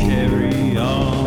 carry on.